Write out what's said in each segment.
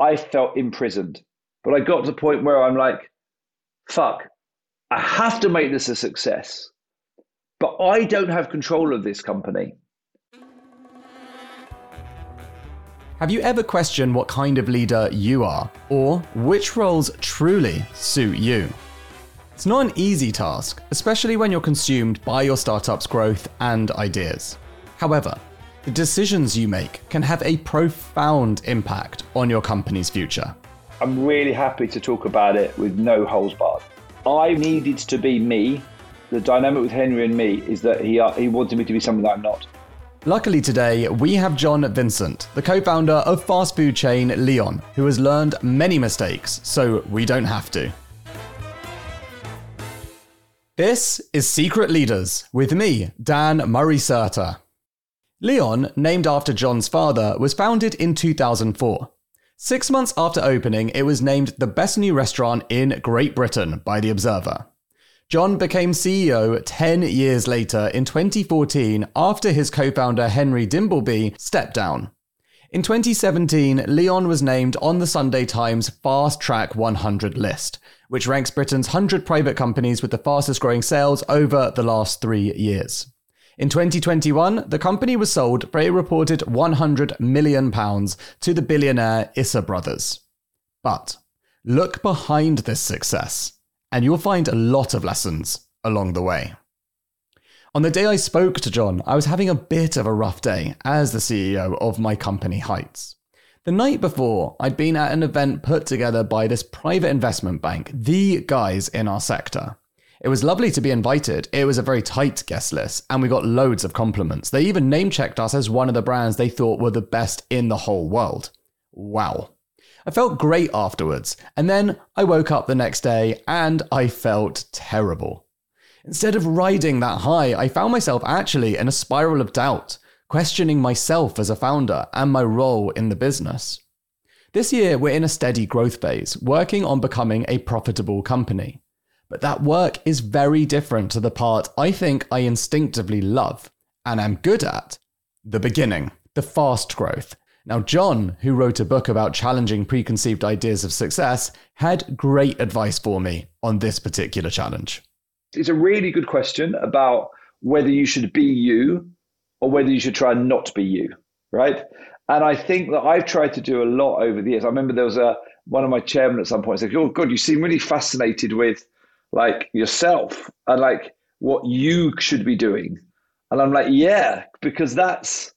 I felt imprisoned. But I got to the point where I'm like, fuck, I have to make this a success. But I don't have control of this company. Have you ever questioned what kind of leader you are, or which roles truly suit you? It's not an easy task, especially when you're consumed by your startup's growth and ideas. However, the decisions you make can have a profound impact on your company's future. I'm really happy to talk about it with no holes barred. I needed to be me. The dynamic with Henry and me is that he, uh, he wanted me to be something that I'm not. Luckily today, we have John Vincent, the co-founder of fast food chain Leon, who has learned many mistakes, so we don't have to. This is Secret Leaders with me, Dan Murray Serter. Leon, named after John's father, was founded in 2004. Six months after opening, it was named the best new restaurant in Great Britain by The Observer. John became CEO 10 years later in 2014 after his co founder Henry Dimbleby stepped down. In 2017, Leon was named on the Sunday Times Fast Track 100 list, which ranks Britain's 100 private companies with the fastest growing sales over the last three years. In 2021, the company was sold for a reported £100 million to the billionaire Issa Brothers. But look behind this success, and you'll find a lot of lessons along the way. On the day I spoke to John, I was having a bit of a rough day as the CEO of my company Heights. The night before, I'd been at an event put together by this private investment bank, the guys in our sector. It was lovely to be invited. It was a very tight guest list, and we got loads of compliments. They even name checked us as one of the brands they thought were the best in the whole world. Wow. I felt great afterwards, and then I woke up the next day and I felt terrible. Instead of riding that high, I found myself actually in a spiral of doubt, questioning myself as a founder and my role in the business. This year, we're in a steady growth phase, working on becoming a profitable company. But that work is very different to the part I think I instinctively love and am good at the beginning, the fast growth. Now, John, who wrote a book about challenging preconceived ideas of success, had great advice for me on this particular challenge. It's a really good question about whether you should be you or whether you should try and not be you, right? And I think that I've tried to do a lot over the years. I remember there was a one of my chairmen at some point said, "Oh God, you seem really fascinated with like yourself and like what you should be doing. And I'm like, yeah, because that's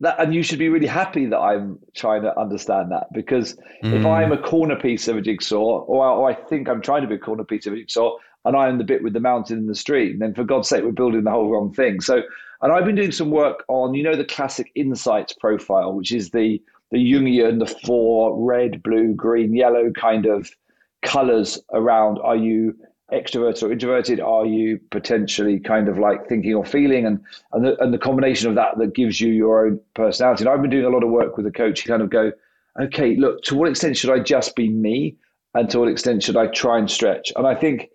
that, and you should be really happy that I'm trying to understand that. Because mm. if I'm a corner piece of a jigsaw, or, or I think I'm trying to be a corner piece of a jigsaw, and I'm the bit with the mountain in the street, then for God's sake, we're building the whole wrong thing. So, and I've been doing some work on, you know, the classic insights profile, which is the the Jungian, the four red, blue, green, yellow kind of colors around. Are you extroverted or introverted? Are you potentially kind of like thinking or feeling? And and the, and the combination of that that gives you your own personality. And I've been doing a lot of work with a coach to kind of go, okay, look, to what extent should I just be me? And to what extent should I try and stretch? And I think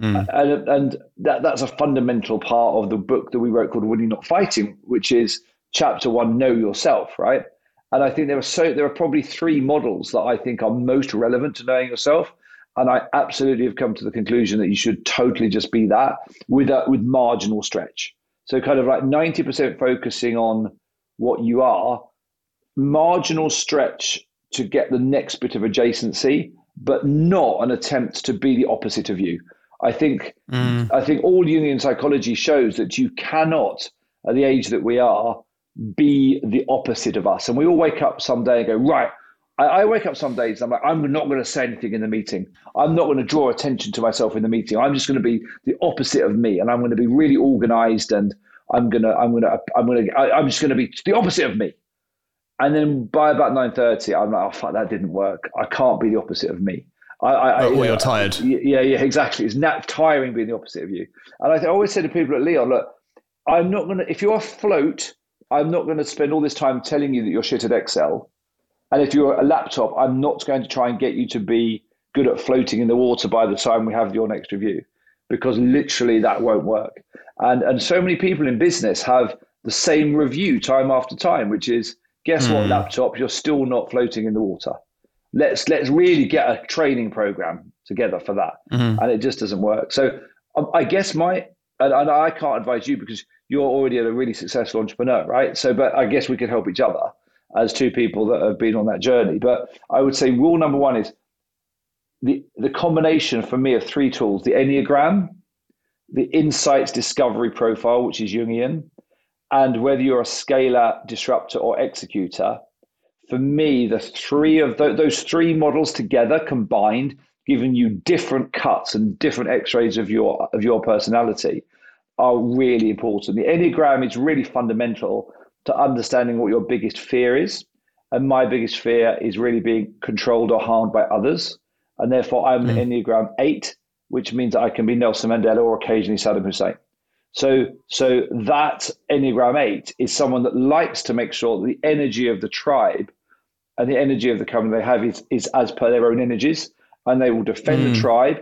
mm. and, and that that's a fundamental part of the book that we wrote called Winning Not Fighting, which is chapter one, know yourself, right? And I think there are so there are probably three models that I think are most relevant to knowing yourself. And I absolutely have come to the conclusion that you should totally just be that with a, with marginal stretch. So kind of like 90% focusing on what you are, marginal stretch to get the next bit of adjacency, but not an attempt to be the opposite of you. I think mm. I think all Jungian psychology shows that you cannot, at the age that we are, be the opposite of us. And we all wake up someday and go, right, I, I wake up some days I'm like, I'm not going to say anything in the meeting. I'm not going to draw attention to myself in the meeting. I'm just going to be the opposite of me, and I'm going to be really organized, and I'm gonna, I'm gonna, I'm gonna, I, I'm just going to be the opposite of me. And then by about nine thirty, I'm like, oh fuck, that didn't work. I can't be the opposite of me. I, I, oh, you're tired. Yeah, yeah, exactly. It's not tiring being the opposite of you. And I, always say to people at Leon, look, I'm not going to. If you're afloat, I'm not going to spend all this time telling you that you're shit at Excel. And if you're a laptop, I'm not going to try and get you to be good at floating in the water by the time we have your next review, because literally that won't work. And and so many people in business have the same review time after time, which is guess mm. what, hmm. laptop, you're still not floating in the water. Let's let's really get a training program together for that, mm-hmm. and it just doesn't work. So um, I guess my and, and I can't advise you because you're already a really successful entrepreneur, right? So, but I guess we could help each other as two people that have been on that journey. But I would say rule number one is the the combination for me of three tools: the Enneagram, the Insights Discovery Profile, which is Jungian, and whether you're a scaler, disruptor, or executor. For me, the three of th- those three models together combined, giving you different cuts and different X-rays of your of your personality, are really important. The Enneagram is really fundamental to understanding what your biggest fear is. And my biggest fear is really being controlled or harmed by others. And therefore, I'm mm. Enneagram 8, which means I can be Nelson Mandela or occasionally Saddam Hussein. So, so that Enneagram 8 is someone that likes to make sure that the energy of the tribe and the energy of the company they have is, is as per their own energies. And they will defend mm. the tribe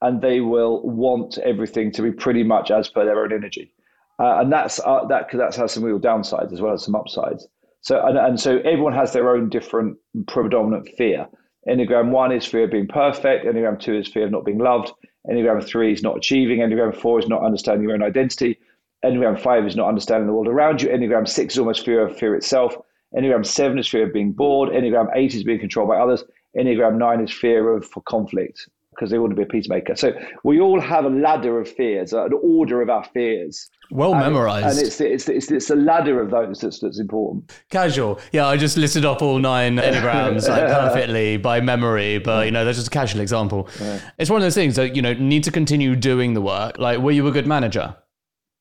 and they will want everything to be pretty much as per their own energy. Uh, and that's uh, that that has some real downsides as well as some upsides. So and, and so everyone has their own different predominant fear. Enneagram one is fear of being perfect. Enneagram two is fear of not being loved. Enneagram three is not achieving. Enneagram four is not understanding your own identity. Enneagram five is not understanding the world around you. Enneagram six is almost fear of fear itself. Enneagram seven is fear of being bored. Enneagram eight is being controlled by others. Enneagram nine is fear of conflict because they want to be a peacemaker. So we all have a ladder of fears, an order of our fears. Well and, memorized. And it's, it's, it's, it's a ladder of those that's, that's important. Casual. Yeah, I just listed off all nine Enneagrams like, perfectly by memory, but, you know, that's just a casual example. Yeah. It's one of those things that, you know, need to continue doing the work. Like, were you a good manager?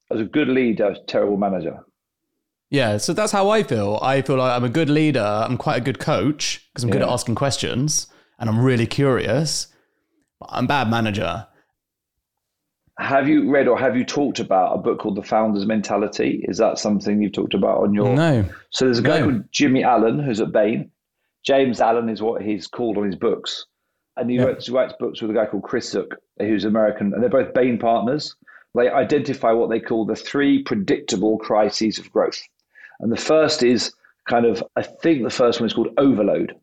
As a good leader, terrible manager. Yeah, so that's how I feel. I feel like I'm a good leader. I'm quite a good coach because I'm yeah. good at asking questions and I'm really curious. I'm bad manager. Have you read or have you talked about a book called The Founder's Mentality? Is that something you've talked about on your? No. So there's a guy no. called Jimmy Allen who's at Bain. James Allen is what he's called on his books, and he, yeah. writes, writes books with a guy called Chris Zook, who's American, and they're both Bain partners. They identify what they call the three predictable crises of growth, and the first is kind of I think the first one is called overload,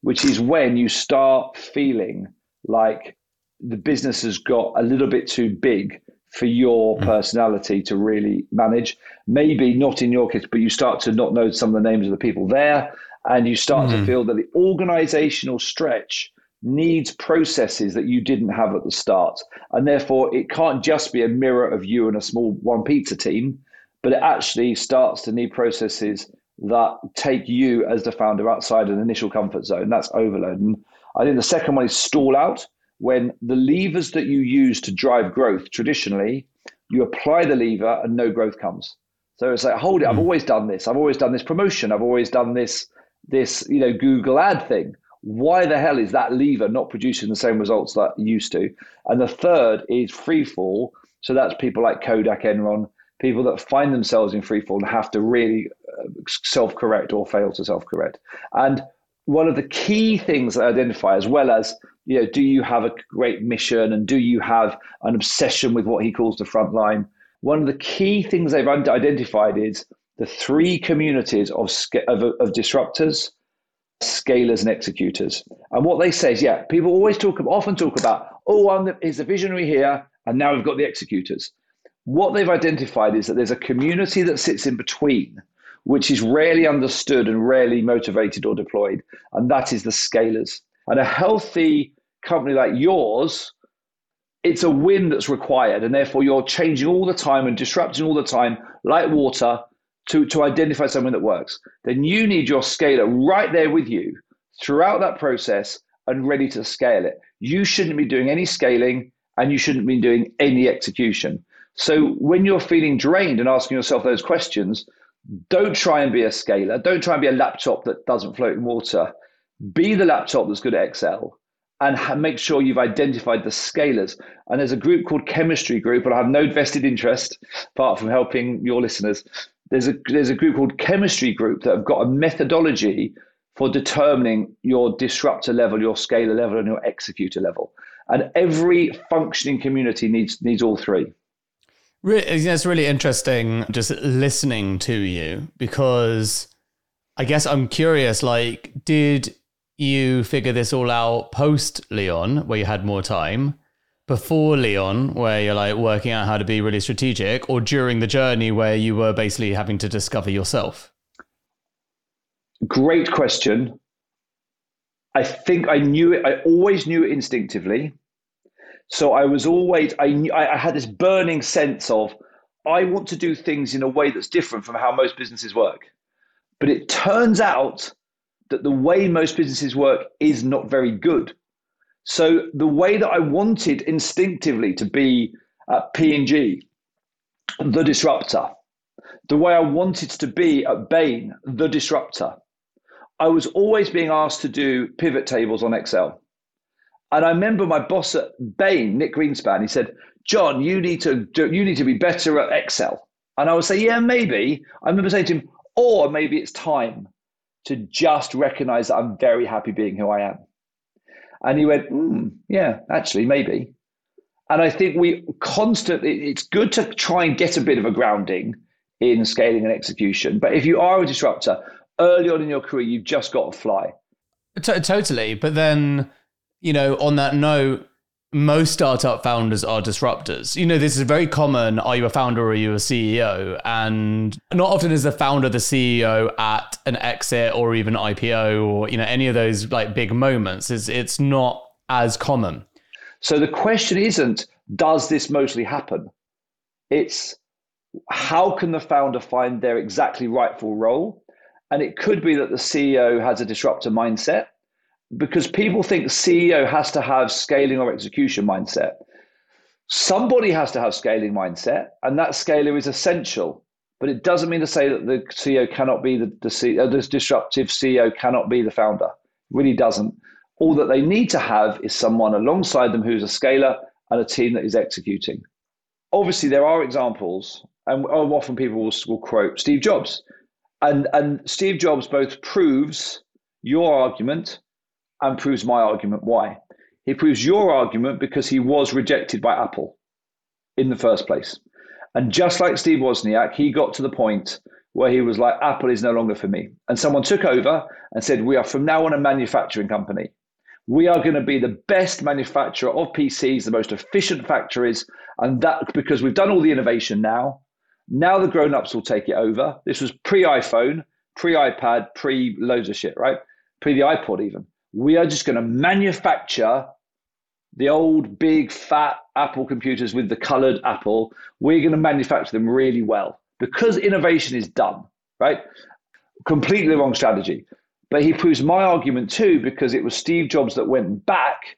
which is when you start feeling like the business has got a little bit too big for your mm. personality to really manage. Maybe not in your case, but you start to not know some of the names of the people there, and you start mm. to feel that the organizational stretch needs processes that you didn't have at the start. And therefore, it can't just be a mirror of you and a small one pizza team, but it actually starts to need processes that take you as the founder outside an initial comfort zone. That's overload. And I think the second one is stall out, when the levers that you use to drive growth traditionally, you apply the lever and no growth comes. So it's like, hold it, I've hmm. always done this. I've always done this promotion. I've always done this, this, you know, Google ad thing. Why the hell is that lever not producing the same results that it used to? And the third is free fall. So that's people like Kodak, Enron, people that find themselves in free fall and have to really uh, self correct or fail to self correct. And one of the key things I identify, as well as you know, do you have a great mission and do you have an obsession with what he calls the front line? One of the key things they've identified is the three communities of, of, of disruptors, scalers, and executors. And what they say is, yeah, people always talk, often talk about, oh, I'm the, the visionary here, and now we've got the executors. What they've identified is that there's a community that sits in between which is rarely understood and rarely motivated or deployed, and that is the scalers. And a healthy company like yours, it's a win that's required, and therefore you're changing all the time and disrupting all the time, like water, to, to identify something that works. Then you need your scaler right there with you throughout that process and ready to scale it. You shouldn't be doing any scaling and you shouldn't be doing any execution. So when you're feeling drained and asking yourself those questions, don't try and be a scaler. Don't try and be a laptop that doesn't float in water. Be the laptop that's good at Excel and ha- make sure you've identified the scalers. And there's a group called Chemistry Group, and I have no vested interest apart from helping your listeners. There's a there's a group called Chemistry Group that have got a methodology for determining your disruptor level, your scaler level, and your executor level. And every functioning community needs needs all three. It's really interesting just listening to you because I guess I'm curious like, did you figure this all out post Leon, where you had more time, before Leon, where you're like working out how to be really strategic, or during the journey where you were basically having to discover yourself? Great question. I think I knew it. I always knew it instinctively. So I was always I I had this burning sense of I want to do things in a way that's different from how most businesses work. But it turns out that the way most businesses work is not very good. So the way that I wanted instinctively to be at P&G, the disruptor, the way I wanted to be at Bain, the disruptor, I was always being asked to do pivot tables on Excel. And I remember my boss at Bain, Nick Greenspan, he said, John, you need to do, you need to be better at Excel. And I would say, yeah, maybe. I remember saying to him, or maybe it's time to just recognize that I'm very happy being who I am. And he went, mm, yeah, actually, maybe. And I think we constantly, it's good to try and get a bit of a grounding in scaling and execution. But if you are a disruptor, early on in your career, you've just got to fly. T- totally. But then, you know, on that note, most startup founders are disruptors. You know, this is very common. Are you a founder or are you a CEO? And not often is the founder the CEO at an exit or even IPO or, you know, any of those like big moments. It's, it's not as common. So the question isn't, does this mostly happen? It's how can the founder find their exactly rightful role? And it could be that the CEO has a disruptor mindset because people think CEO has to have scaling or execution mindset. Somebody has to have scaling mindset, and that scaler is essential. But it doesn't mean to say that the CEO cannot be the, the CEO, uh, this disruptive CEO cannot be the founder. It really doesn't. All that they need to have is someone alongside them who's a scaler and a team that is executing. Obviously, there are examples, and often people will, will quote Steve Jobs. And, and Steve Jobs both proves your argument and proves my argument. Why? He proves your argument because he was rejected by Apple in the first place. And just like Steve Wozniak, he got to the point where he was like, Apple is no longer for me. And someone took over and said, We are from now on a manufacturing company. We are going to be the best manufacturer of PCs, the most efficient factories. And that because we've done all the innovation now, now the grown ups will take it over. This was pre iPhone, pre iPad, pre loads of shit, right? Pre the iPod, even we are just going to manufacture the old big fat Apple computers with the colored Apple. We're going to manufacture them really well because innovation is done, right? Completely wrong strategy. But he proves my argument too because it was Steve Jobs that went back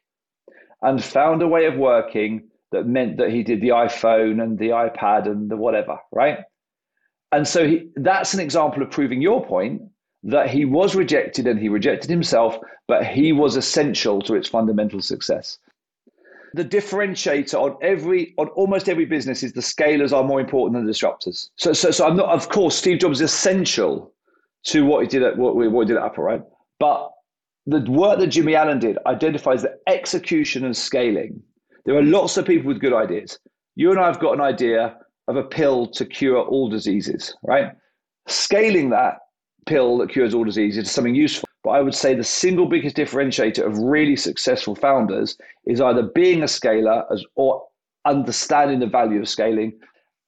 and found a way of working that meant that he did the iPhone and the iPad and the whatever, right? And so he, that's an example of proving your point that he was rejected and he rejected himself, but he was essential to its fundamental success. The differentiator on every on almost every business is the scalers are more important than the disruptors. So so so I'm not of course Steve Jobs is essential to what he did at what, what he did at Apple, right? But the work that Jimmy Allen did identifies the execution and scaling. There are lots of people with good ideas. You and I have got an idea of a pill to cure all diseases, right? Scaling that pill that cures all diseases is something useful. But I would say the single biggest differentiator of really successful founders is either being a scaler as, or understanding the value of scaling.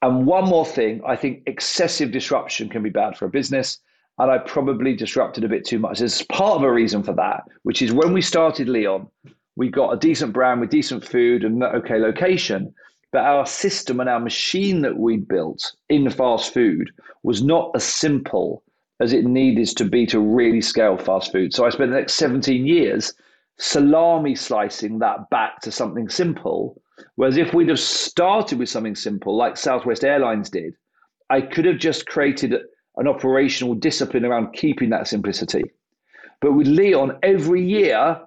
And one more thing, I think excessive disruption can be bad for a business. And I probably disrupted a bit too much. There's part of a reason for that, which is when we started Leon, we got a decent brand with decent food and okay location. But our system and our machine that we'd built in fast food was not as simple as it needed to be to really scale fast food. So I spent the next 17 years salami slicing that back to something simple. Whereas if we'd have started with something simple, like Southwest Airlines did, I could have just created an operational discipline around keeping that simplicity. But with Leon, every year,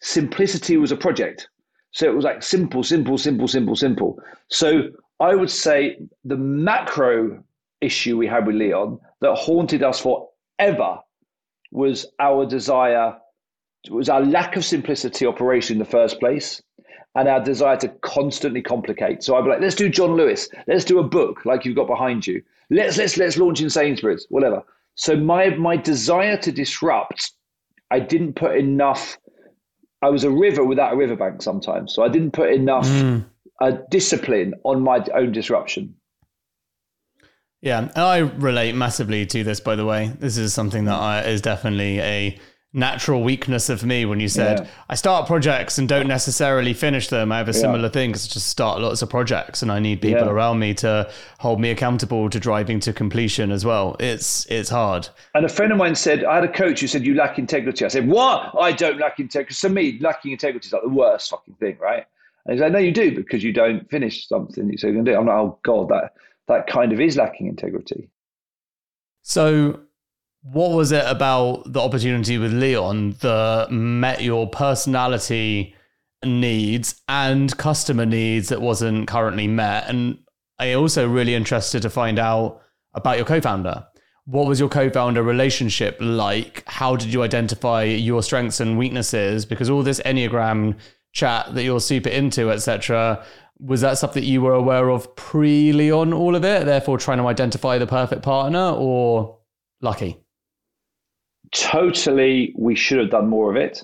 simplicity was a project. So it was like simple, simple, simple, simple, simple. So I would say the macro issue we had with Leon that haunted us forever was our desire, was our lack of simplicity operation in the first place and our desire to constantly complicate. So I'd be like, let's do John Lewis, let's do a book like you've got behind you. Let's let's let's launch in Sainsbury's, whatever. So my my desire to disrupt I didn't put enough. I was a river without a riverbank sometimes, so I didn't put enough mm. uh, discipline on my own disruption. Yeah, I relate massively to this. By the way, this is something that I, is definitely a natural weakness of me when you said yeah. I start projects and don't necessarily finish them. I have a yeah. similar thing because I just start lots of projects and I need people yeah. around me to hold me accountable to driving to completion as well. It's it's hard. And a friend of mine said, I had a coach who said you lack integrity. I said, What? I don't lack integrity. For me, lacking integrity is like the worst fucking thing, right? And he's like, No, you do because you don't finish something you say you're gonna do. I'm like, oh god, that that kind of is lacking integrity. So what was it about the opportunity with Leon that met your personality needs and customer needs that wasn't currently met? And I also really interested to find out about your co-founder. What was your co-founder relationship like? How did you identify your strengths and weaknesses? Because all this Enneagram chat that you're super into, etc., was that that you were aware of pre Leon, all of it, therefore trying to identify the perfect partner, or lucky? totally we should have done more of it.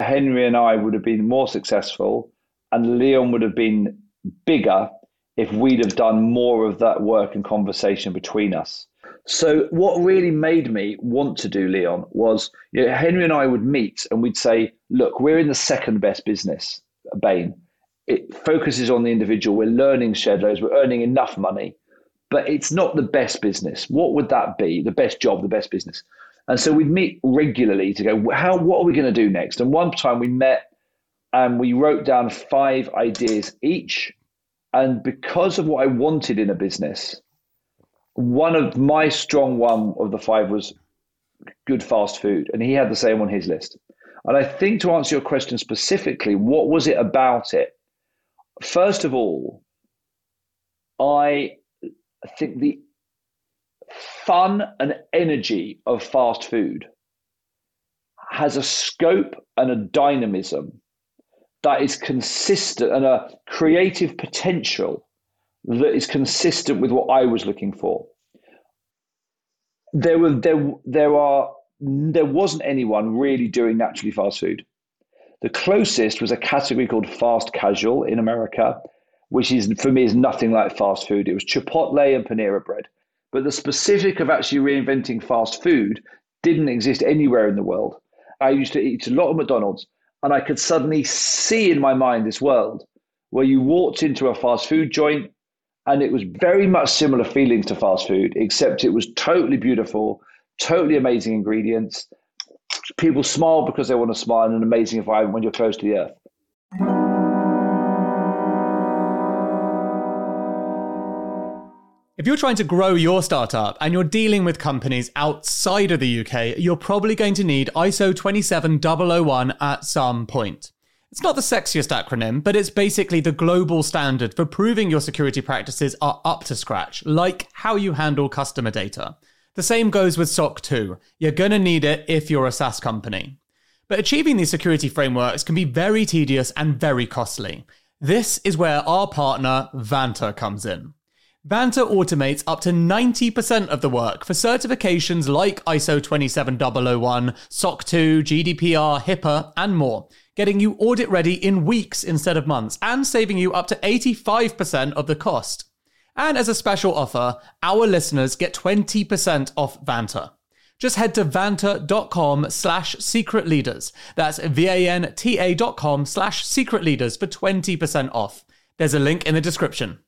Henry and I would have been more successful, and Leon would have been bigger if we'd have done more of that work and conversation between us. So, what really made me want to do Leon was you know, Henry and I would meet and we'd say, Look, we're in the second best business, Bain. It focuses on the individual. We're learning shadows, we're earning enough money, but it's not the best business. What would that be? The best job, the best business? And so we'd meet regularly to go, how what are we going to do next? And one time we met and we wrote down five ideas each. And because of what I wanted in a business, one of my strong one of the five was good fast food. And he had the same on his list. And I think to answer your question specifically, what was it about it? First of all, I think the fun and energy of fast food has a scope and a dynamism that is consistent and a creative potential that is consistent with what I was looking for. There were there there are there wasn't anyone really doing naturally fast food. The closest was a category called fast casual in America, which is for me is nothing like fast food. It was Chipotle and Panera bread. But the specific of actually reinventing fast food didn't exist anywhere in the world. I used to eat a lot of McDonald's, and I could suddenly see in my mind this world where you walked into a fast food joint and it was very much similar feelings to fast food, except it was totally beautiful, totally amazing ingredients. People smile because they want to smile in an amazing environment when you're close to the earth. If you're trying to grow your startup and you're dealing with companies outside of the UK, you're probably going to need ISO 27001 at some point. It's not the sexiest acronym, but it's basically the global standard for proving your security practices are up to scratch, like how you handle customer data. The same goes with SOC 2. You're going to need it if you're a SaaS company. But achieving these security frameworks can be very tedious and very costly. This is where our partner, Vanta, comes in. Vanta automates up to 90% of the work for certifications like ISO 27001, SOC 2, GDPR, HIPAA, and more, getting you audit ready in weeks instead of months and saving you up to 85% of the cost. And as a special offer, our listeners get 20% off Vanta. Just head to vanta.com slash secret leaders. That's V-A-N-T-A dot com slash secret leaders for 20% off. There's a link in the description.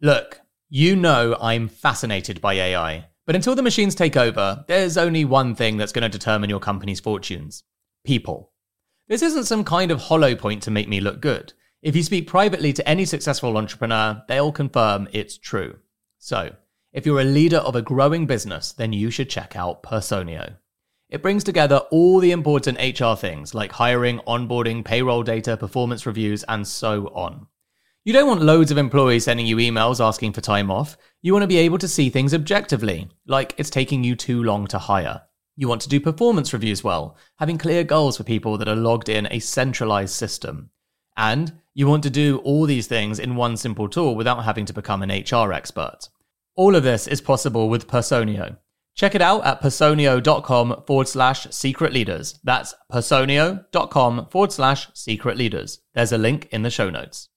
Look, you know I'm fascinated by AI, but until the machines take over, there's only one thing that's going to determine your company's fortunes people. This isn't some kind of hollow point to make me look good. If you speak privately to any successful entrepreneur, they'll confirm it's true. So, if you're a leader of a growing business, then you should check out Personio. It brings together all the important HR things like hiring, onboarding, payroll data, performance reviews, and so on. You don't want loads of employees sending you emails asking for time off. You want to be able to see things objectively, like it's taking you too long to hire. You want to do performance reviews well, having clear goals for people that are logged in a centralized system. And you want to do all these things in one simple tool without having to become an HR expert. All of this is possible with Personio. Check it out at personio.com forward slash secret leaders. That's personio.com forward slash secret leaders. There's a link in the show notes.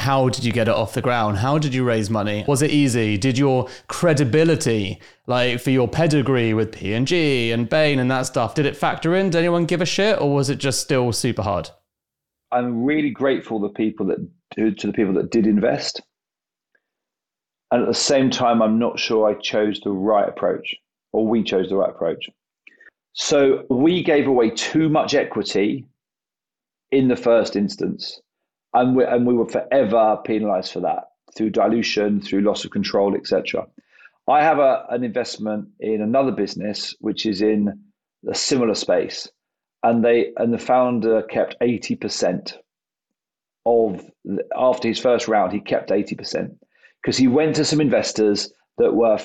How did you get it off the ground? How did you raise money? Was it easy? Did your credibility, like for your pedigree with P&G and Bain and that stuff, did it factor in? Did anyone give a shit or was it just still super hard? I'm really grateful to the people that to the people that did invest. And at the same time, I'm not sure I chose the right approach or we chose the right approach. So we gave away too much equity in the first instance, and we, and we were forever penalized for that through dilution, through loss of control, etc. I have a, an investment in another business which is in a similar space, and they and the founder kept eighty percent of after his first round. He kept eighty percent because he went to some investors that were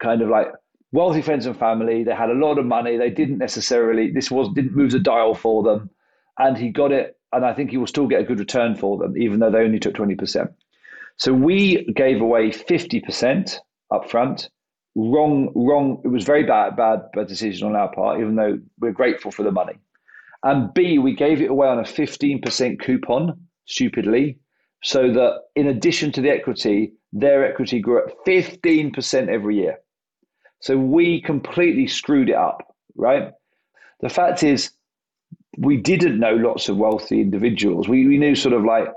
kind of like wealthy friends and family. They had a lot of money. They didn't necessarily this was didn't move the dial for them, and he got it. And I think he will still get a good return for them, even though they only took twenty percent. So we gave away fifty percent up front. Wrong, wrong. It was very bad, bad, bad decision on our part, even though we're grateful for the money. And B, we gave it away on a fifteen percent coupon, stupidly, so that in addition to the equity, their equity grew at 15% every year. So we completely screwed it up, right? The fact is, we didn't know lots of wealthy individuals. We, we knew sort of like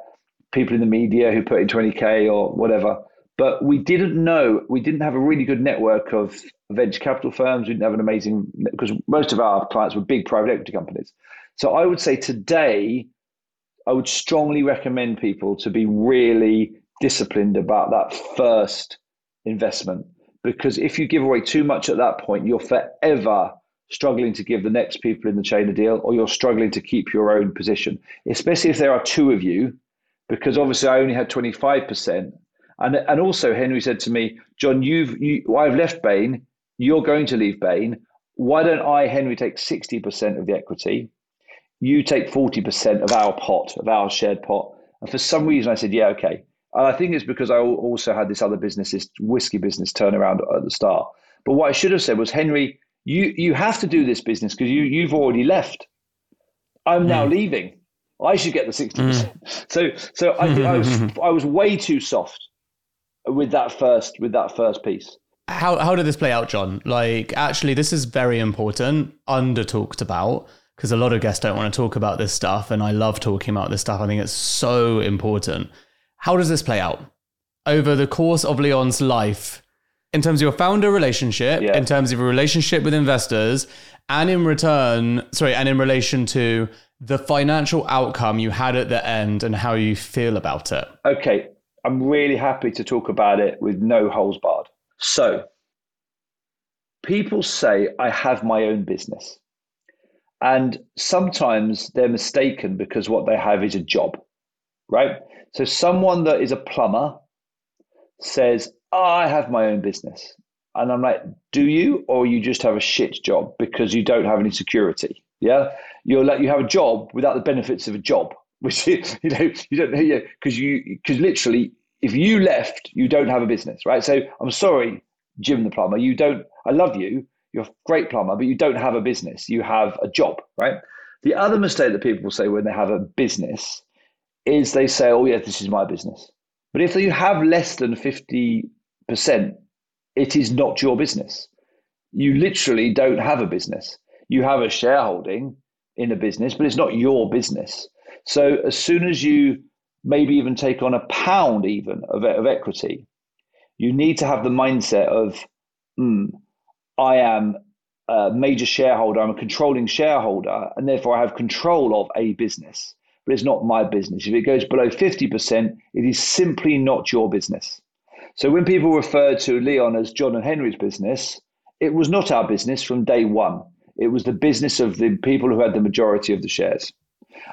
people in the media who put in 20K or whatever, but we didn't know, we didn't have a really good network of venture capital firms. We didn't have an amazing, because most of our clients were big private equity companies. So I would say today, I would strongly recommend people to be really disciplined about that first investment because if you give away too much at that point, you're forever struggling to give the next people in the chain a deal or you're struggling to keep your own position, especially if there are two of you, because obviously I only had 25%. And, and also Henry said to me, John, you've you, I've left Bain, you're going to leave Bain. Why don't I, Henry, take 60% of the equity? You take 40% of our pot, of our shared pot. And for some reason I said, yeah, okay. And I think it's because I also had this other business, this whiskey business turnaround at the start. But what I should have said was, Henry, you you have to do this business because you you've already left. I'm now mm. leaving. I should get the sixty percent. Mm. So so I, I was I was way too soft with that first with that first piece. How how did this play out, John? Like actually, this is very important, under talked about because a lot of guests don't want to talk about this stuff, and I love talking about this stuff. I think it's so important. How does this play out over the course of Leon's life in terms of your founder relationship, yeah. in terms of your relationship with investors, and in return, sorry, and in relation to the financial outcome you had at the end and how you feel about it? Okay, I'm really happy to talk about it with no holes barred. So, people say I have my own business. And sometimes they're mistaken because what they have is a job, right? So someone that is a plumber says, I have my own business. And I'm like, do you, or you just have a shit job because you don't have any security? Yeah, you're like you have a job without the benefits of a job, which you know you don't know because you because literally if you left, you don't have a business, right? So I'm sorry, Jim the plumber, you don't. I love you, you're a great plumber, but you don't have a business. You have a job, right? The other mistake that people say when they have a business is they say, oh, yeah, this is my business. But if you have less than 50%, it is not your business. You literally don't have a business. You have a shareholding in a business, but it's not your business. So as soon as you maybe even take on a pound even of, of equity, you need to have the mindset of, mm, I am a major shareholder, I'm a controlling shareholder, and therefore I have control of a business but it's not my business. If it goes below 50%, it is simply not your business. So when people refer to Leon as John and Henry's business, it was not our business from day one. It was the business of the people who had the majority of the shares.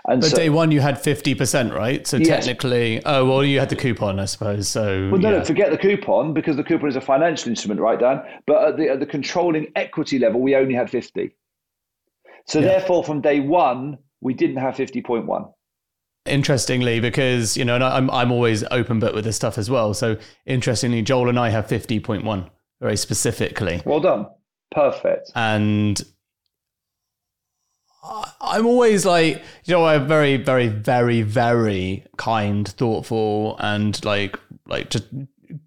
And but so, day one, you had 50%, right? So yes. technically, oh, well, you had the coupon, I suppose. So, well, no, yeah. no, forget the coupon because the coupon is a financial instrument, right, Dan? But at the, at the controlling equity level, we only had 50. So, yeah. therefore, from day one, we didn't have 50.1. interestingly, because you know, and I'm I'm always open but with this stuff as well. So interestingly, Joel and I have fifty point one very specifically. Well done, perfect. And I'm always like, you know, I'm very, very, very, very kind, thoughtful, and like, like just,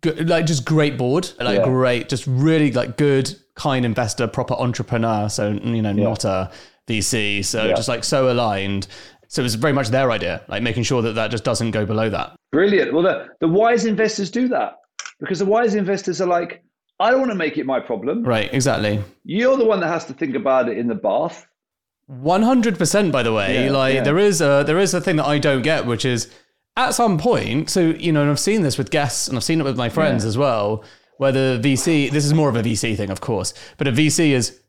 good, like just great board, like Yeah. great, just really like good, kind investor, proper entrepreneur. So you know, not a VC. So Yeah. just like so aligned. So it was very much their idea, like making sure that that just doesn't go below that. Brilliant. Well, the, the wise investors do that because the wise investors are like, I don't want to make it my problem. Right, exactly. You're the one that has to think about it in the bath. One hundred percent. By the way, Yeah, like yeah. there is a there is a thing that I don't get, which is at some point. So you know, and I've seen this with guests, and I've seen it with my friends as well. Where the VC, this is more of a VC thing, of course, but a VC is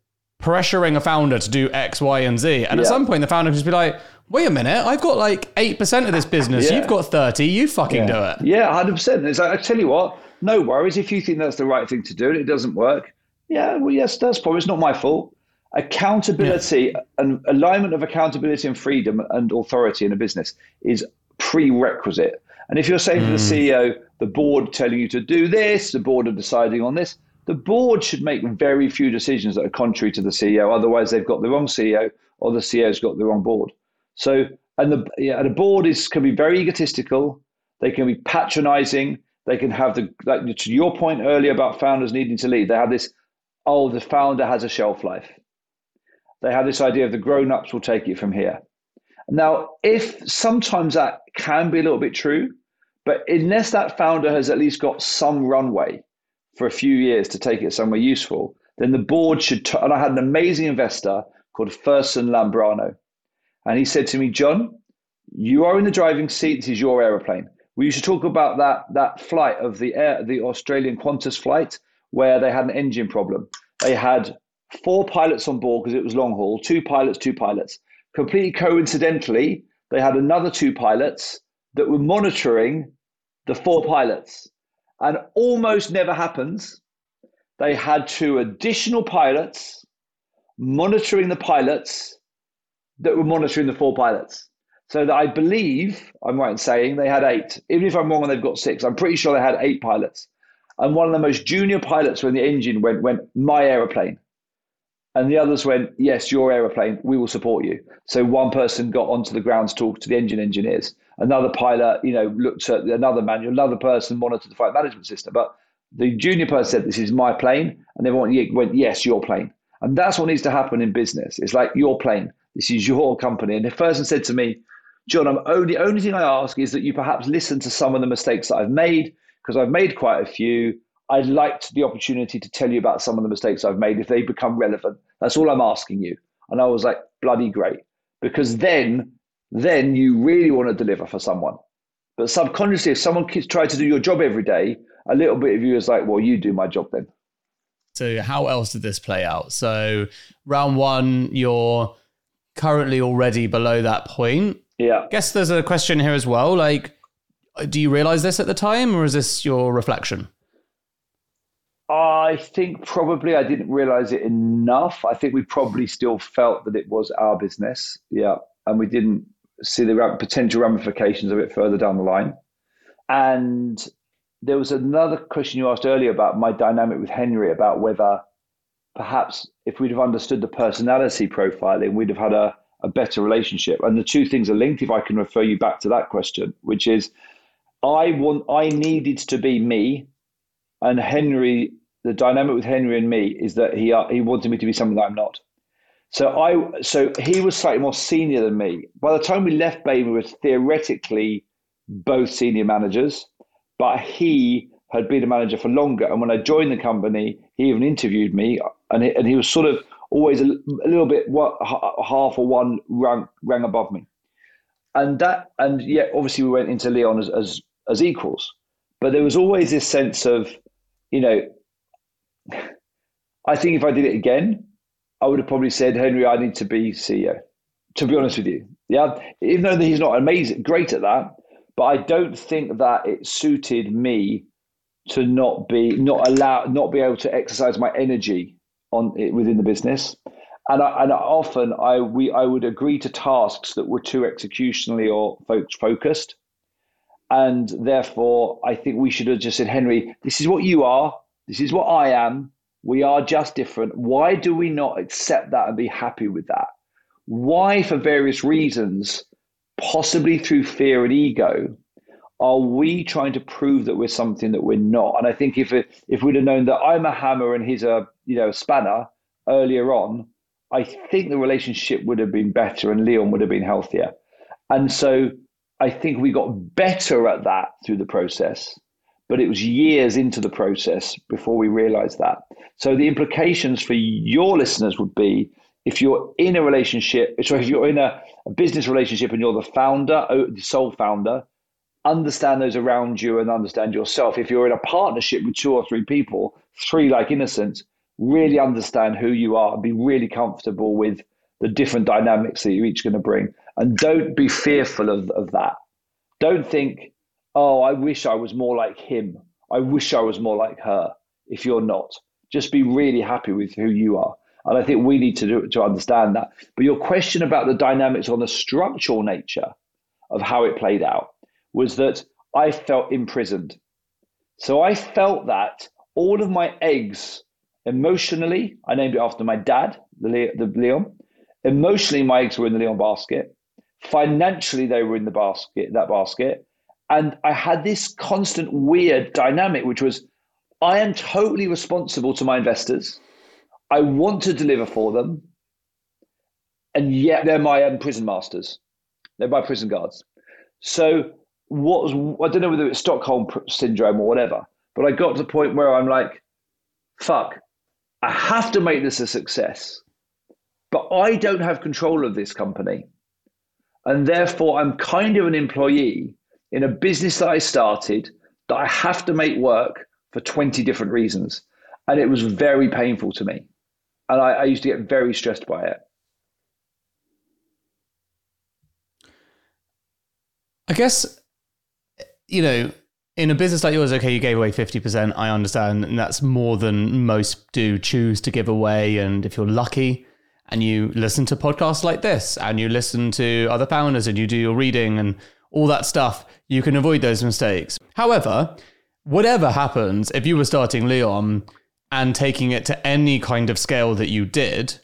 pressuring a founder to do X, Y, and Z, and at some point the founder just be like, "Wait a minute, I've got like eight percent of this business. Yeah. You've got thirty. You fucking do it." Yeah, hundred percent. It's like I tell you what, no worries if you think that's the right thing to do and it doesn't work. Yeah, well, yes, that's probably it's not my fault. Accountability and alignment of accountability and freedom and authority in a business is prerequisite. And if you're saying to the hmm. CEO, the board telling you to do this, the board are deciding on this, the board should make very few decisions that are contrary to the CEO. Otherwise, they've got the wrong CEO or the CEO's got the wrong board. So, and the yeah, and the board is can be very egotistical. They can be patronizing. They can have the like to your point earlier about founders needing to lead. They have this, oh, the founder has a shelf life. They have this idea of the grown-ups will take it from here. Now, if sometimes that can be a little bit true, but unless that founder has at least got some runway for a few years to take it somewhere useful, then the board should. T- and I had an amazing investor called Ferson Lambrano, and he said to me, John, you are in the driving seat. This is your aeroplane. We used to talk about that that flight of the air, the Australian Qantas flight, where they had an engine problem. They had four pilots on board because it was long haul. Two pilots, two pilots. Completely coincidentally, they had another two pilots that were monitoring the four pilots, and almost never happens. They had two additional pilots monitoring the pilots that were monitoring the four pilots. So that I believe I'm right in saying they had eight. Even if I'm wrong and they've got six, I'm pretty sure they had eight pilots. And one of the most junior pilots when the engine went went my aeroplane. And the others went, yes, your aeroplane, we will support you. So one person got onto the ground to talk to the engine engineers. Another pilot, you know, looked at another manual. Another person monitored the flight management system. But the junior person said, this is my plane. And everyone went, yes, your plane. And that's what needs to happen in business. It's like your plane. This is your company. And the person said to me, John, I'm only only thing I ask is that you perhaps listen to some of the mistakes that I've made because I've made quite a few. I'd like the opportunity to tell you about some of the mistakes I've made if they become relevant. That's all I'm asking you. And I was like, bloody great, because then then you really want to deliver for someone. But subconsciously, if someone keeps trying to do your job every day, a little bit of you is like, well, you do my job then. So how else did this play out? So round one, you're currently already below that point. Yeah. guess there's a question here as well. Like, do you realize this at the time, or is this your reflection? I think probably I didn't realize it enough. I think we probably still felt that it was our business. Yeah. And we didn't see the potential ramifications of it further down the line. And there was another question you asked earlier about my dynamic with Henry about whether perhaps if we'd have understood the personality profiling, we'd have had a, a better relationship. And the two things are linked, if I can refer you back to that question, which is I want I needed to be me and Henry, the dynamic with Henry and me is that he he wanted me to be something that I'm not. So I so he was slightly more senior than me. By the time we left Bain, we were theoretically both senior managers, but he had been a manager for longer. And when I joined the company, he even interviewed me, and he, and he was sort of always a, a little bit what, half or one rank rang above me. And that and yet obviously we went into Leon as as, as equals, but there was always this sense of you know, I think if I did it again, I would have probably said, Henry, I need to be CEO. To be honest with you, yeah, even though he's not amazing, great at that, but I don't think that it suited me to not be not allow not be able to exercise my energy on it within the business. And, I, and often I we I would agree to tasks that were too executionally or folks focused, and therefore I think we should have just said, Henry, this is what you are, this is what I am. We are just different. Why do we not accept that and be happy with that? Why, for various reasons, possibly through fear and ego, are we mm. trying to prove that we're something that we're not? And I think if it, if we'd have known that I'm a hammer and he's a you know a spanner earlier on, I think the relationship would have been better and Leon would have been healthier. And so I think we got better at that through the process, but it was years into the process before we realized that. So the implications for your listeners would be if you're in a relationship, so if you're in a, a business relationship and you're the founder, the sole founder, understand those around you and understand yourself. If you're in a partnership with two or three people, three like innocent, really understand who you are and be really comfortable with the different dynamics that you're each going to bring. And don't be fearful of, of that. Don't think, oh, I wish I was more like him. I wish I was more like her. If you're not, just be really happy with who you are. And I think we need to do, to understand that. But your question about the dynamics on the structural nature of how it played out was that I felt imprisoned. So I felt that all of my eggs emotionally, I named it after my dad, the, the Leon. Emotionally, my eggs were in the Leon basket. Financially, they were in the basket, that basket. And I had this constant weird dynamic, which was I am totally responsible to my investors. I want to deliver for them. And yet they're my um, prison masters. They're my prison guards. So what was I don't know whether it's Stockholm syndrome or whatever, but I got to the point where I'm like, fuck, I have to make this a success, but I don't have control of this company, and therefore I'm kind of an employee in a business that I started that I have to make work for 20 different reasons, and it was very painful to me, and I, I used to get very stressed by it. I guess you know, in a business like yours, okay, you gave away 50%. I understand. And that's more than most do choose to give away. And if you're lucky and you listen to podcasts like this and you listen to other founders and you do your reading and all that stuff, you can avoid those mistakes. However, whatever happens, if you were starting Leon and taking it to any kind of scale that you did,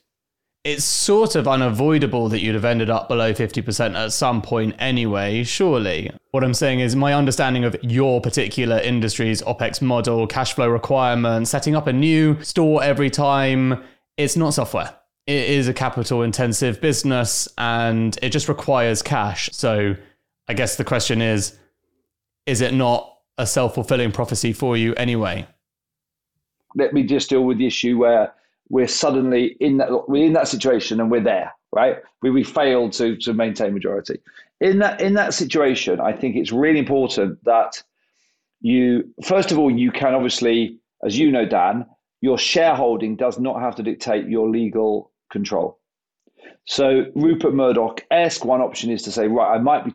it's sort of unavoidable that you'd have ended up below 50% at some point anyway, surely. What I'm saying is, my understanding of your particular industry's OPEX model, cash flow requirements, setting up a new store every time, it's not software. It is a capital intensive business and it just requires cash. So I guess the question is is it not a self fulfilling prophecy for you anyway? Let me just deal with the issue where we're suddenly in that we're in that situation and we're there, right? We we failed to to maintain majority. In that in that situation, I think it's really important that you first of all you can obviously, as you know, Dan, your shareholding does not have to dictate your legal control. So Rupert Murdoch esque one option is to say, right, I might be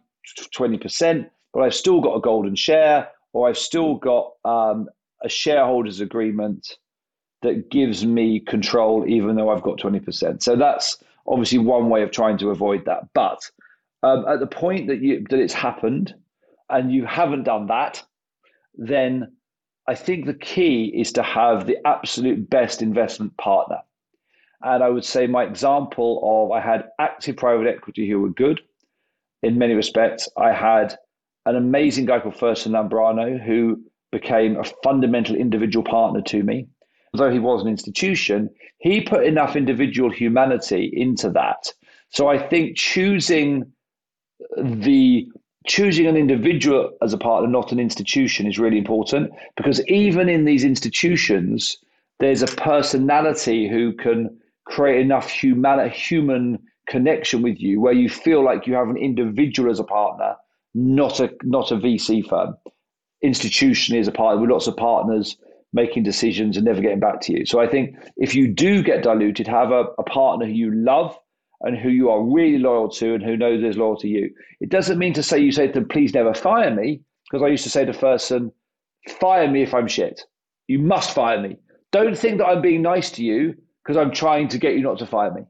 twenty percent, but I've still got a golden share, or I've still got um, a shareholders agreement that gives me control, even though I've got 20%. So that's obviously one way of trying to avoid that. But um, at the point that you that it's happened and you haven't done that, then I think the key is to have the absolute best investment partner. And I would say my example of I had active private equity who were good in many respects. I had an amazing guy called Fersen Lambrano who became a fundamental individual partner to me although he was an institution, he put enough individual humanity into that. So I think choosing the choosing an individual as a partner, not an institution, is really important because even in these institutions, there's a personality who can create enough human human connection with you where you feel like you have an individual as a partner, not a not a VC firm. Institution is a partner with lots of partners making decisions and never getting back to you. So I think if you do get diluted, have a, a partner who you love and who you are really loyal to and who knows there's loyal to you. It doesn't mean to say you say to them, please never fire me, because I used to say to Fersen, fire me if I'm shit. You must fire me. Don't think that I'm being nice to you because I'm trying to get you not to fire me.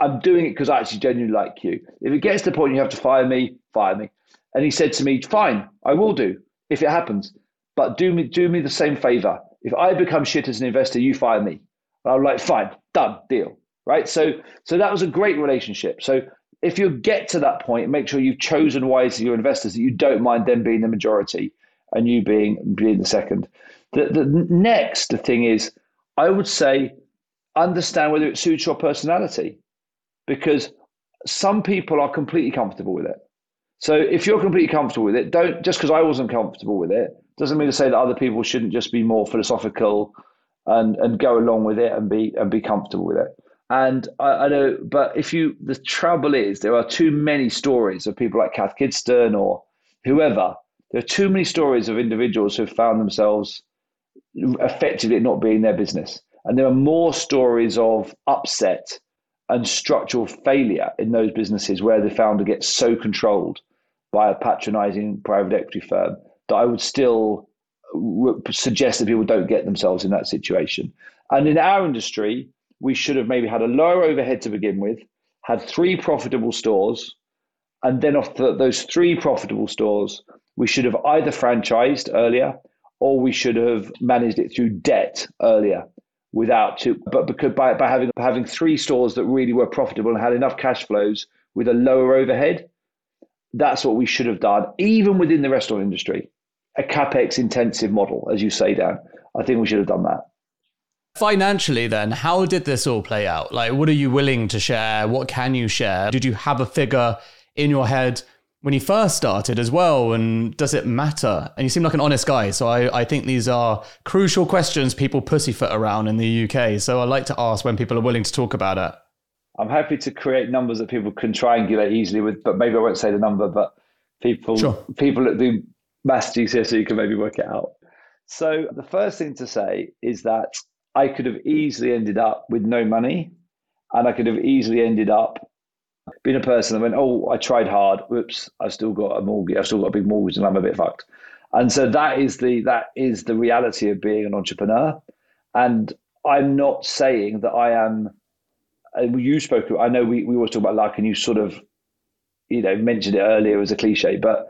I'm doing it because I actually genuinely like you. If it gets to the point you have to fire me, fire me. And he said to me, Fine, I will do if it happens. But do me do me the same favor. If I become shit as an investor, you fire me. And I'm like, fine, done, deal. Right. So so that was a great relationship. So if you get to that point, make sure you've chosen wisely your investors that you don't mind them being the majority and you being being the second. The the next thing is I would say understand whether it suits your personality because some people are completely comfortable with it. So if you're completely comfortable with it, don't just because I wasn't comfortable with it doesn't mean to say that other people shouldn't just be more philosophical and and go along with it and be and be comfortable with it. And I, I know, but if you the trouble is there are too many stories of people like Cath Kidston or whoever. There are too many stories of individuals who have found themselves effectively not being their business. And there are more stories of upset and structural failure in those businesses where the founder gets so controlled by a patronizing private equity firm that I would still suggest that people don't get themselves in that situation. And in our industry, we should have maybe had a lower overhead to begin with, had three profitable stores, and then off the, those three profitable stores, we should have either franchised earlier or we should have managed it through debt earlier without but because by, by having having three stores that really were profitable and had enough cash flows with a lower overhead that's what we should have done even within the restaurant industry a capex intensive model as you say dan i think we should have done that financially then how did this all play out like what are you willing to share what can you share did you have a figure in your head when you first started as well? And does it matter? And you seem like an honest guy. So I, I think these are crucial questions people pussyfoot around in the UK. So I like to ask when people are willing to talk about it. I'm happy to create numbers that people can triangulate easily with, but maybe I won't say the number, but people sure. people that do maths GCSE can maybe work it out. So the first thing to say is that I could have easily ended up with no money and I could have easily ended up being a person that went, oh, I tried hard. Whoops, I've still got a mortgage. I've still got a big mortgage, and I'm a bit fucked. And so that is the that is the reality of being an entrepreneur. And I'm not saying that I am. You spoke. I know we we always talk about luck, and you sort of, you know, mentioned it earlier as a cliche. But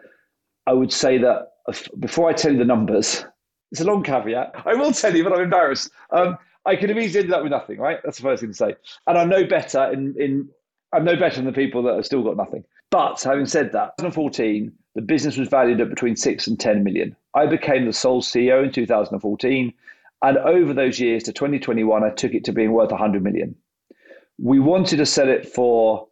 I would say that before I tell you the numbers, it's a long caveat. I will tell you, but I'm embarrassed. Um, I could have easily ended up with nothing, right? That's the first thing to say. And I know better in in I'm no better than the people that have still got nothing. But having said that, 2014, the business was valued at between six and 10 million. I became the sole CEO in 2014. And over those years to 2021, I took it to being worth 100 million. We wanted to sell it for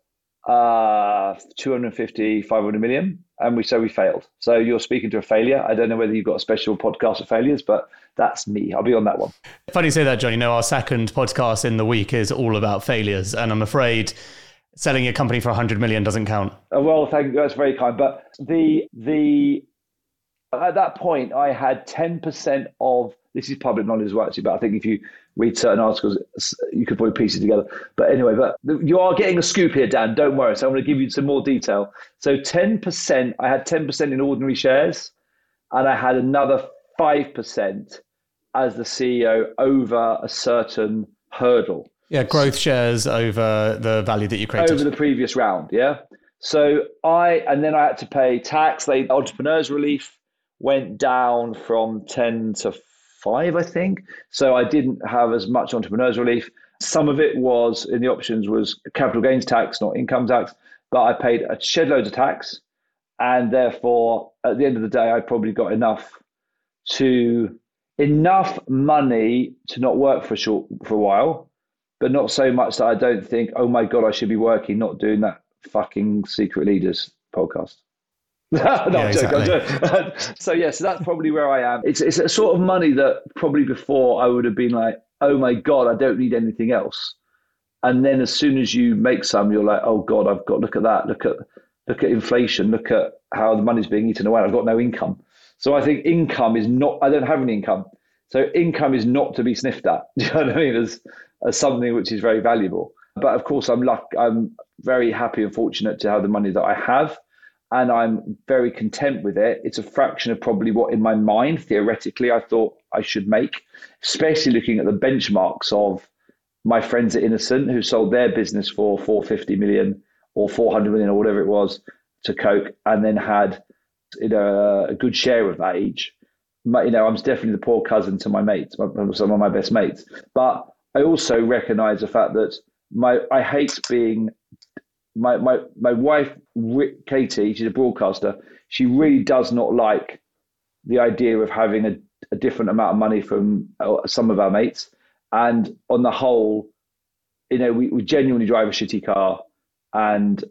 uh, 250, 500 million. And we so we failed. So you're speaking to a failure. I don't know whether you've got a special podcast of failures, but that's me. I'll be on that one. Funny you say that, Johnny. You know, our second podcast in the week is all about failures. And I'm afraid selling a company for 100 million doesn't count. Uh, well, thank you. That's very kind. But the the at that point, I had 10% of this is public knowledge as well, actually. But I think if you read certain articles, you could probably piece it together. But anyway, but you are getting a scoop here, Dan. Don't worry. So I'm going to give you some more detail. So 10%, I had 10% in ordinary shares, and I had another 5% as the CEO over a certain hurdle. Yeah, growth shares over the value that you created. Over the previous round, yeah. So I, and then I had to pay tax. They, entrepreneurs relief went down from 10 to 5, I think. So I didn't have as much entrepreneurs relief. Some of it was in the options was capital gains tax, not income tax, but I paid a shed loads of tax. And therefore, at the end of the day, I probably got enough to enough money to not work for a short for a while but not so much that I don't think, oh my god, I should be working, not doing that fucking secret leaders podcast. no, yeah, I'm joking. Exactly. so yeah, so yes, that's probably where I am. It's it's a sort of money that probably before I would have been like, oh my god, I don't need anything else. And then as soon as you make some, you're like, oh god, I've got look at that, look at look at inflation, look at how the money's being eaten away. I've got no income. So I think income is not. I don't have any income. So income is not to be sniffed at. Do you know what I mean? As as something which is very valuable. But of course, I'm luck. I'm very happy and fortunate to have the money that I have, and I'm very content with it. It's a fraction of probably what in my mind theoretically I thought I should make, especially looking at the benchmarks of my friends at innocent who sold their business for 450 million or 400 million or whatever it was to Coke and then had you know, a good share of that. My, you know, I'm definitely the poor cousin to my mates, some of my best mates. But I also recognise the fact that my I hate being my my my wife Katie. She's a broadcaster. She really does not like the idea of having a, a different amount of money from uh, some of our mates. And on the whole, you know, we, we genuinely drive a shitty car and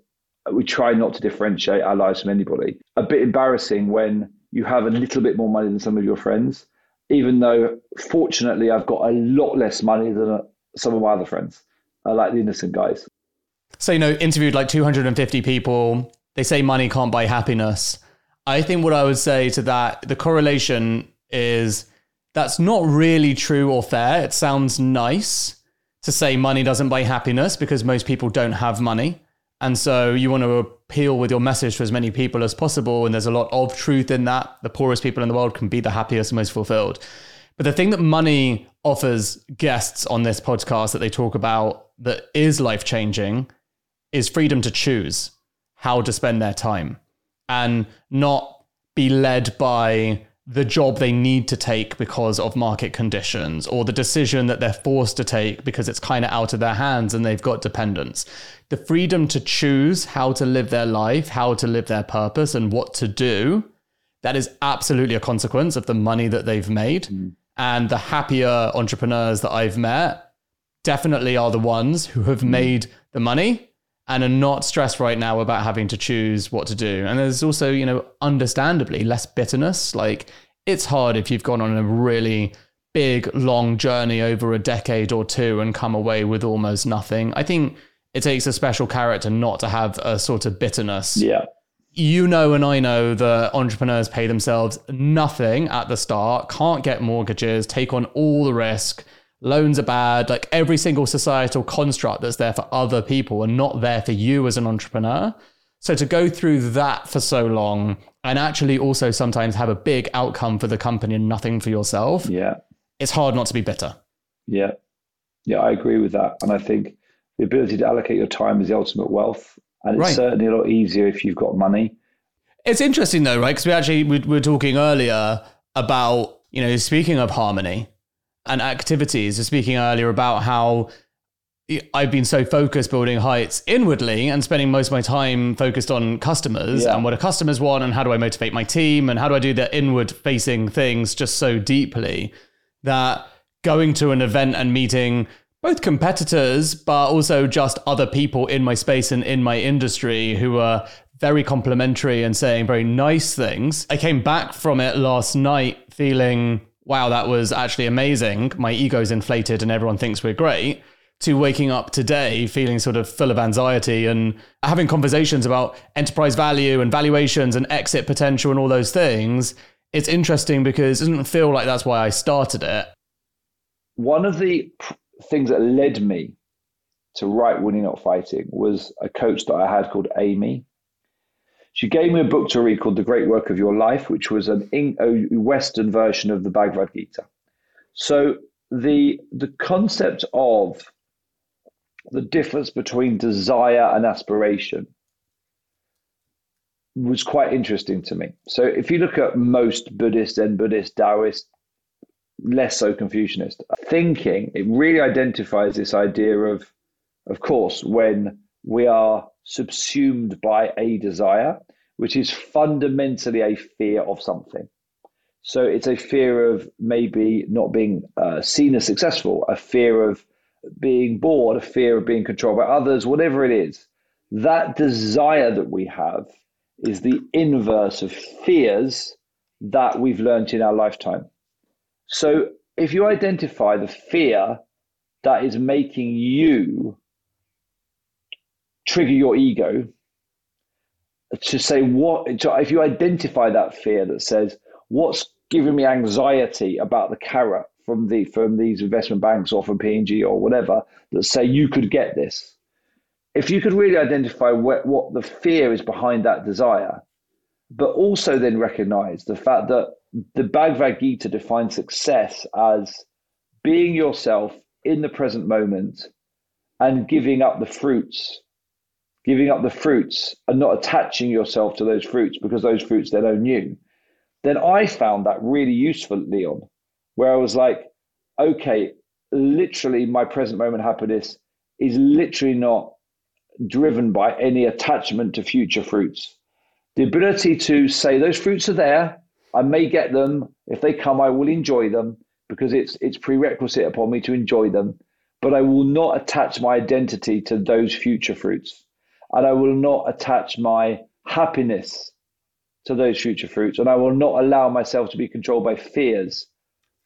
we try not to differentiate our lives from anybody. A bit embarrassing when you have a little bit more money than some of your friends, even though fortunately I've got a lot less money than uh, some of my other friends. I like the innocent guys. So, you know, interviewed like 250 people. They say money can't buy happiness. I think what I would say to that, the correlation is that's not really true or fair. It sounds nice to say money doesn't buy happiness because most people don't have money. And so you want to appeal with your message to as many people as possible. And there's a lot of truth in that. The poorest people in the world can be the happiest and most fulfilled. But the thing that money offers guests on this podcast that they talk about that is life changing is freedom to choose how to spend their time and not be led by the job they need to take because of market conditions or the decision that they're forced to take because it's kind of out of their hands and they've got dependents. The freedom to choose how to live their life, how to live their purpose, and what to do, that is absolutely a consequence of the money that they've made. Mm. And the happier entrepreneurs that I've met definitely are the ones who have mm. made the money and are not stressed right now about having to choose what to do. And there's also, you know, understandably less bitterness. Like it's hard if you've gone on a really big, long journey over a decade or two and come away with almost nothing. I think it takes a special character not to have a sort of bitterness. Yeah. You know, and I know that entrepreneurs pay themselves nothing at the start, can't get mortgages, take on all the risk loans are bad, like every single societal construct that's there for other people and not there for you as an entrepreneur. So to go through that for so long and actually also sometimes have a big outcome for the company and nothing for yourself. Yeah. It's hard not to be bitter. Yeah. Yeah, I agree with that. And I think the ability to allocate your time is the ultimate wealth. And it's right. certainly a lot easier if you've got money. It's interesting though, right? Because we actually we were talking earlier about, you know, speaking of harmony, and activities. Speaking earlier about how I've been so focused building heights inwardly and spending most of my time focused on customers yeah. and what do customers want and how do I motivate my team and how do I do the inward facing things just so deeply that going to an event and meeting both competitors but also just other people in my space and in my industry who are very complimentary and saying very nice things. I came back from it last night feeling wow, that was actually amazing. My ego's inflated and everyone thinks we're great, to waking up today feeling sort of full of anxiety and having conversations about enterprise value and valuations and exit potential and all those things. It's interesting because it doesn't feel like that's why I started it. One of the things that led me to write Winning Not Fighting was a coach that I had called Amy. She gave me a book to read called The Great Work of Your Life, which was an a Western version of the Bhagavad Gita. So the the concept of the difference between desire and aspiration was quite interesting to me. So if you look at most Buddhist and Buddhist, Taoist, less so Confucianist thinking, it really identifies this idea of, of course, when we are subsumed by a desire, which is fundamentally a fear of something. So it's a fear of maybe not being uh, seen as successful, a fear of being bored, a fear of being controlled by others, whatever it is. That desire that we have is the inverse of fears that we've learned in our lifetime. So if you identify the fear that is making you trigger your ego to say what if you identify that fear that says what's giving me anxiety about the carrot from the from these investment banks or from P&G or whatever that say you could get this? If you could really identify what, what the fear is behind that desire but also then recognize the fact that the Bhagavad Gita defines success as being yourself in the present moment and giving up the fruits, giving up the fruits and not attaching yourself to those fruits because those fruits own you, then I found that really useful, Leon, where I was like, okay, literally my present moment happiness is literally not driven by any attachment to future fruits. The ability to say those fruits are there, I may get them. If they come, I will enjoy them because it's it's prerequisite upon me to enjoy them. But I will not attach my identity to those future fruits. And I will not attach my happiness to those future fruits. And I will not allow myself to be controlled by fears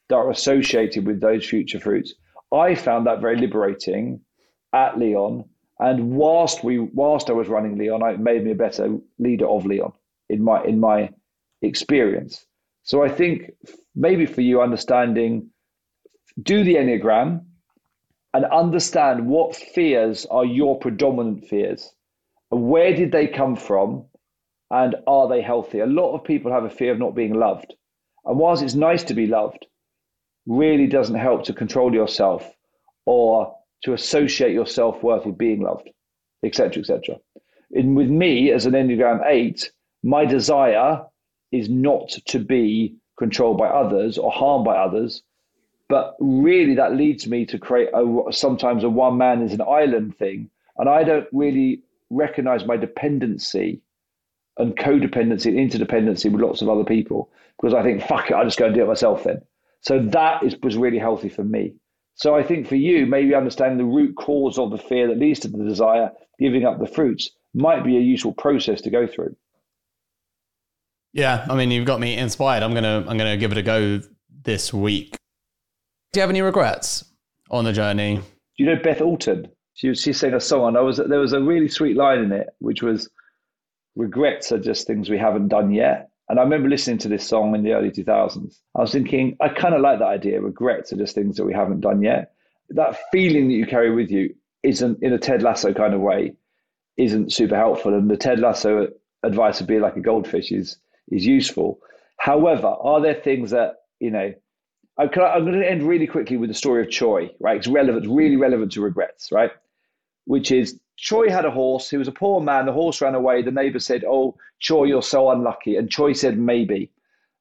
that are associated with those future fruits. I found that very liberating at Leon. And whilst we whilst I was running Leon, it made me a better leader of Leon in my in my experience. So I think maybe for you understanding, do the Enneagram and understand what fears are your predominant fears. Where did they come from? And are they healthy? A lot of people have a fear of not being loved. And whilst it's nice to be loved, really doesn't help to control yourself or to associate your self worth with being loved, etc., etc. And with me as an Enneagram 8, my desire is not to be controlled by others or harmed by others. But really, that leads me to create a, sometimes a one man is an island thing. And I don't really recognize my dependency and codependency and interdependency with lots of other people because I think, fuck it, I'll just go and do it myself then. So that is, was really healthy for me. So I think for you, maybe understanding the root cause of the fear that leads to the desire, giving up the fruits, might be a useful process to go through. Yeah, I mean, you've got me inspired. I'm gonna I'm gonna give it a go this week. Do you have any regrets on the journey? Do you know Beth Orton? She she sang a song, and I was there was a really sweet line in it, which was, "Regrets are just things we haven't done yet." And I remember listening to this song in the early 2000s. I was thinking, I kind of like that idea. Regrets are just things that we haven't done yet. That feeling that you carry with you isn't, in a Ted Lasso kind of way, isn't super helpful. And the Ted Lasso advice would be like a goldfish is is useful. However, are there things that you know? I'm, I'm going to end really quickly with the story of Choi, right? It's relevant, really relevant to regrets, right? Which is Choi had a horse. He was a poor man. The horse ran away. The neighbor said, "Oh, Choi, you're so unlucky." And Choi said, "Maybe."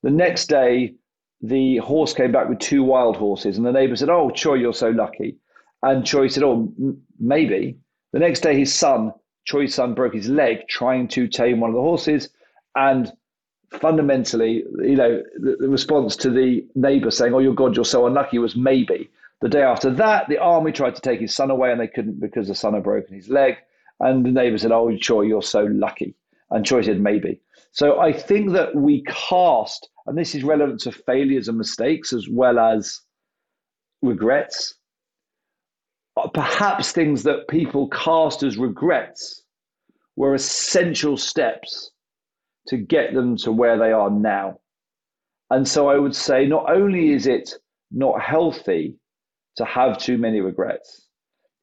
The next day, the horse came back with two wild horses, and the neighbor said, "Oh, Choi, you're so lucky." And Choi said, "Oh, m- maybe." The next day, his son, Choi's son, broke his leg trying to tame one of the horses, and fundamentally, you know, the, the response to the neighbor saying, "Oh, your God, you're so unlucky," was maybe. The day after that, the army tried to take his son away, and they couldn't because the son had broken his leg. And the neighbor said, "Oh, Choi, you're so lucky," and Choi said, "Maybe." So I think that we cast, and this is relevant to failures and mistakes as well as regrets. Uh, perhaps things that people cast as regrets were essential steps to get them to where they are now. And so I would say not only is it not healthy to have too many regrets,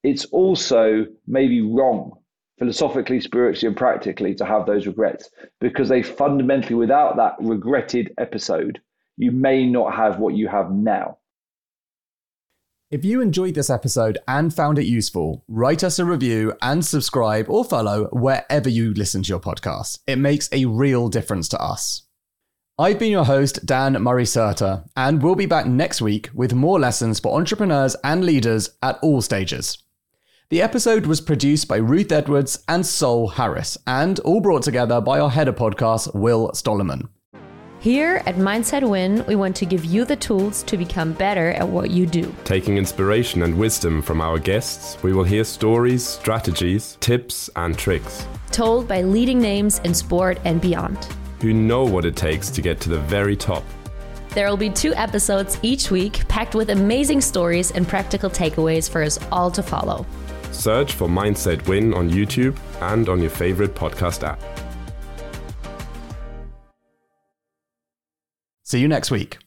it's also maybe wrong philosophically, spiritually, and practically to have those regrets because they fundamentally, without that regretted episode, you may not have what you have now. If you enjoyed this episode and found it useful, write us a review and subscribe or follow wherever you listen to your podcast. It makes a real difference to us. I've been your host, Dan Murray Serter, and we'll be back next week with more lessons for entrepreneurs and leaders at all stages. The episode was produced by Ruth Edwards and Sol Harris, and all brought together by our head of podcast, Will Stollerman. Here at Mindset Win, we want to give you the tools to become better at what you do. Taking inspiration and wisdom from our guests, we will hear stories, strategies, tips, and tricks. Told by leading names in sport and beyond. Who know what it takes to get to the very top. There will be two episodes each week packed with amazing stories and practical takeaways for us all to follow. Search for Mindset Win on YouTube and on your favorite podcast app. See you next week.